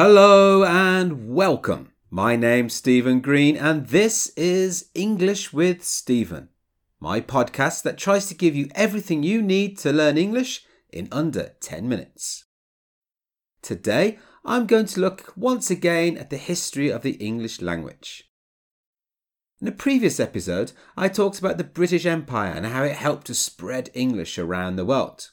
Hello and welcome. My name's Stephen Green, and this is English with Stephen, my podcast that tries to give you everything you need to learn English in under 10 minutes. Today, I'm going to look once again at the history of the English language. In a previous episode, I talked about the British Empire and how it helped to spread English around the world.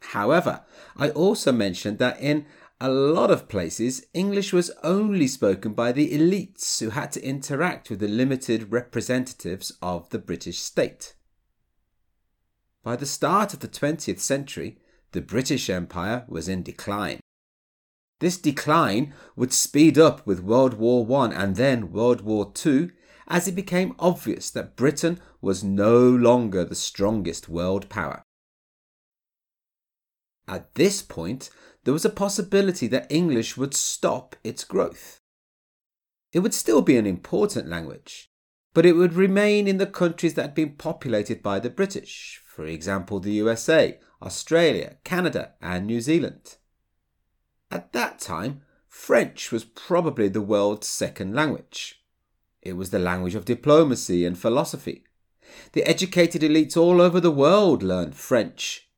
However, I also mentioned that in a lot of places, English was only spoken by the elites who had to interact with the limited representatives of the British state. By the start of the 20th century, the British Empire was in decline. This decline would speed up with World War I and then World War II as it became obvious that Britain was no longer the strongest world power. At this point, there was a possibility that English would stop its growth. It would still be an important language, but it would remain in the countries that had been populated by the British, for example, the USA, Australia, Canada, and New Zealand. At that time, French was probably the world's second language. It was the language of diplomacy and philosophy. The educated elites all over the world learned French.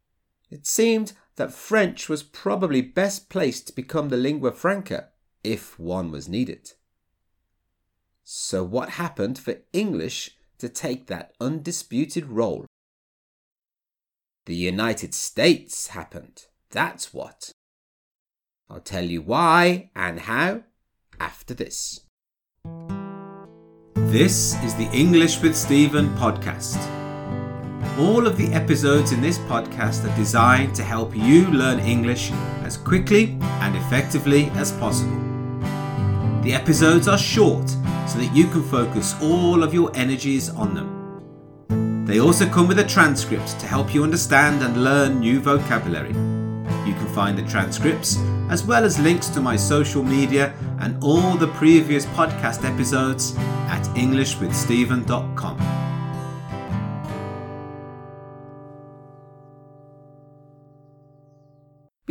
It seemed that French was probably best placed to become the lingua franca if one was needed. So, what happened for English to take that undisputed role? The United States happened. That's what. I'll tell you why and how after this. This is the English with Stephen podcast. All of the episodes in this podcast are designed to help you learn English as quickly and effectively as possible. The episodes are short so that you can focus all of your energies on them. They also come with a transcript to help you understand and learn new vocabulary. You can find the transcripts as well as links to my social media and all the previous podcast episodes at EnglishWithStephen.com.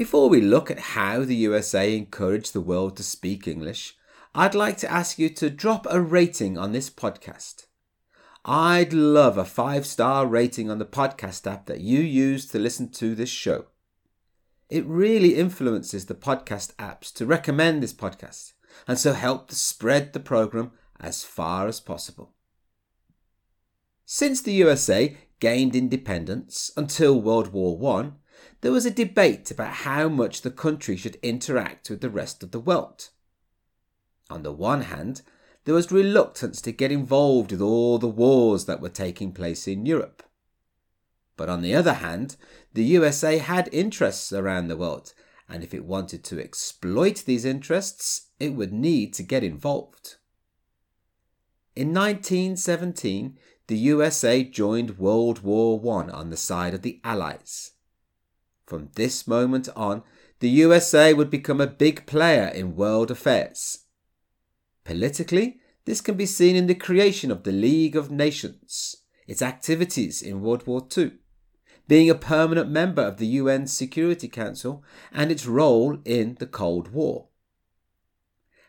Before we look at how the USA encouraged the world to speak English, I'd like to ask you to drop a rating on this podcast. I'd love a five star rating on the podcast app that you use to listen to this show. It really influences the podcast apps to recommend this podcast and so help to spread the program as far as possible. Since the USA gained independence until World War I, there was a debate about how much the country should interact with the rest of the world. On the one hand, there was reluctance to get involved with all the wars that were taking place in Europe. But on the other hand, the USA had interests around the world, and if it wanted to exploit these interests, it would need to get involved. In 1917, the USA joined World War I on the side of the Allies. From this moment on, the USA would become a big player in world affairs. Politically, this can be seen in the creation of the League of Nations, its activities in World War II, being a permanent member of the UN Security Council, and its role in the Cold War.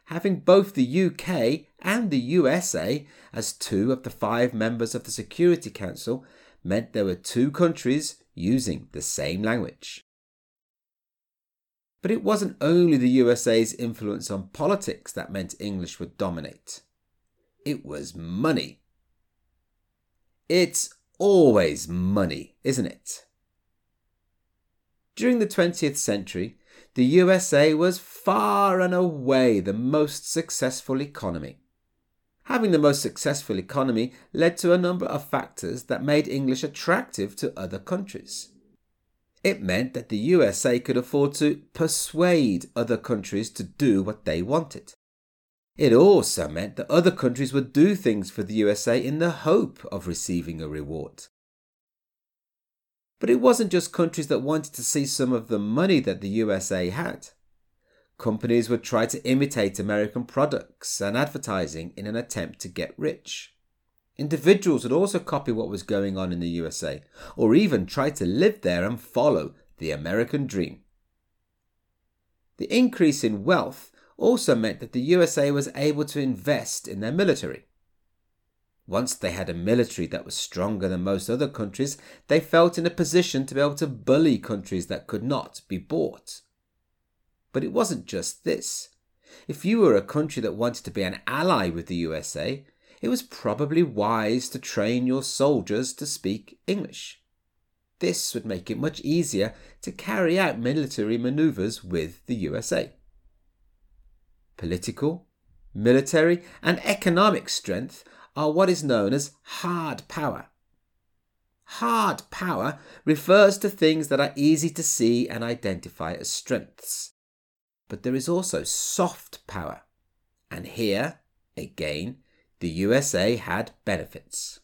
Having both the UK and the USA as two of the five members of the Security Council meant there were two countries using the same language. But it wasn't only the USA's influence on politics that meant English would dominate. It was money. It's always money, isn't it? During the 20th century, the USA was far and away the most successful economy. Having the most successful economy led to a number of factors that made English attractive to other countries. It meant that the USA could afford to persuade other countries to do what they wanted. It also meant that other countries would do things for the USA in the hope of receiving a reward. But it wasn't just countries that wanted to see some of the money that the USA had companies would try to imitate American products and advertising in an attempt to get rich. Individuals would also copy what was going on in the USA, or even try to live there and follow the American dream. The increase in wealth also meant that the USA was able to invest in their military. Once they had a military that was stronger than most other countries, they felt in a position to be able to bully countries that could not be bought. But it wasn't just this. If you were a country that wanted to be an ally with the USA, it was probably wise to train your soldiers to speak English. This would make it much easier to carry out military maneuvers with the USA. Political, military, and economic strength are what is known as hard power. Hard power refers to things that are easy to see and identify as strengths. But there is also soft power. And here, again, the USA had benefits.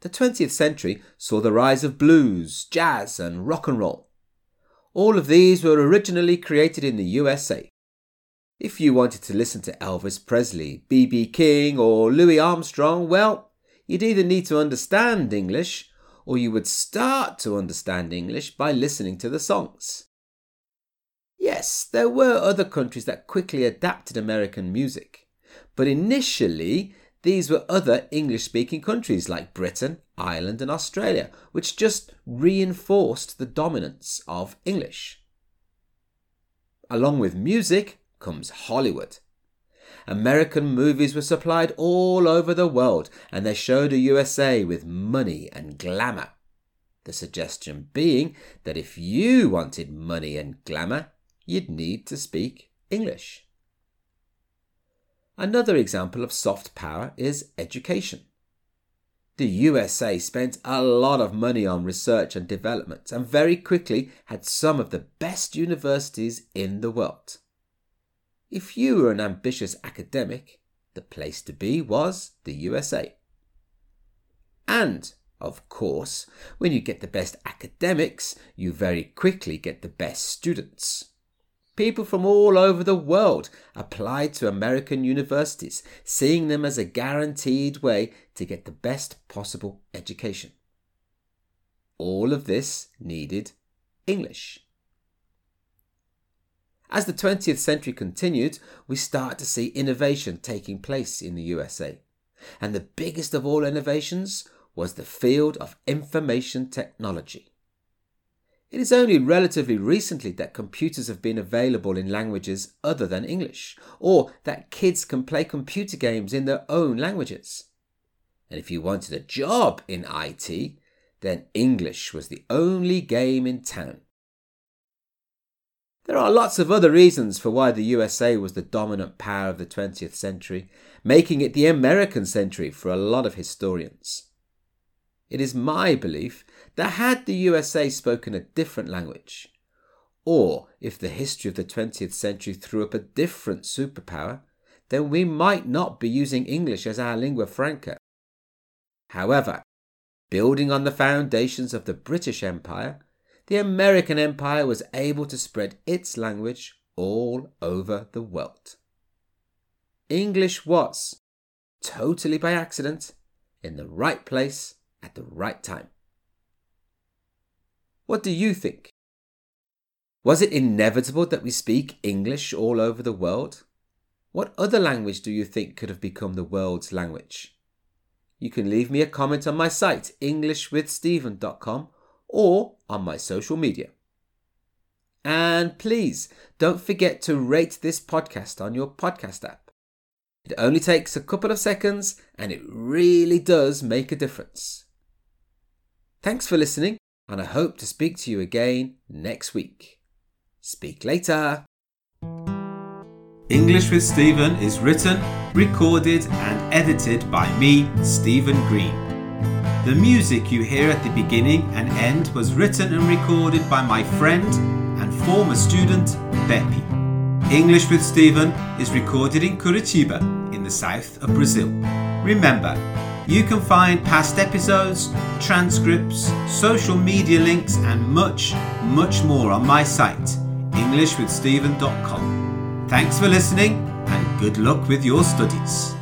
The 20th century saw the rise of blues, jazz, and rock and roll. All of these were originally created in the USA. If you wanted to listen to Elvis Presley, B.B. King, or Louis Armstrong, well, you'd either need to understand English or you would start to understand English by listening to the songs. Yes, there were other countries that quickly adapted American music, but initially these were other English speaking countries like Britain, Ireland, and Australia, which just reinforced the dominance of English. Along with music, comes Hollywood. American movies were supplied all over the world and they showed a USA with money and glamour. The suggestion being that if you wanted money and glamour, you'd need to speak English. Another example of soft power is education. The USA spent a lot of money on research and development and very quickly had some of the best universities in the world. If you were an ambitious academic, the place to be was the USA. And, of course, when you get the best academics, you very quickly get the best students. People from all over the world applied to American universities, seeing them as a guaranteed way to get the best possible education. All of this needed English. As the 20th century continued, we start to see innovation taking place in the USA. And the biggest of all innovations was the field of information technology. It is only relatively recently that computers have been available in languages other than English, or that kids can play computer games in their own languages. And if you wanted a job in IT, then English was the only game in town. There are lots of other reasons for why the USA was the dominant power of the 20th century, making it the American century for a lot of historians. It is my belief that had the USA spoken a different language, or if the history of the 20th century threw up a different superpower, then we might not be using English as our lingua franca. However, building on the foundations of the British Empire, the American Empire was able to spread its language all over the world. English was, totally by accident, in the right place at the right time. What do you think? Was it inevitable that we speak English all over the world? What other language do you think could have become the world's language? You can leave me a comment on my site, englishwithstephen.com, or on my social media. And please don't forget to rate this podcast on your podcast app. It only takes a couple of seconds and it really does make a difference. Thanks for listening, and I hope to speak to you again next week. Speak later. English with Stephen is written, recorded, and edited by me, Stephen Green. The music you hear at the beginning and end was written and recorded by my friend and former student, Bepi. English with Stephen is recorded in Curitiba, in the south of Brazil. Remember, you can find past episodes, transcripts, social media links, and much, much more on my site, EnglishWithStephen.com. Thanks for listening and good luck with your studies.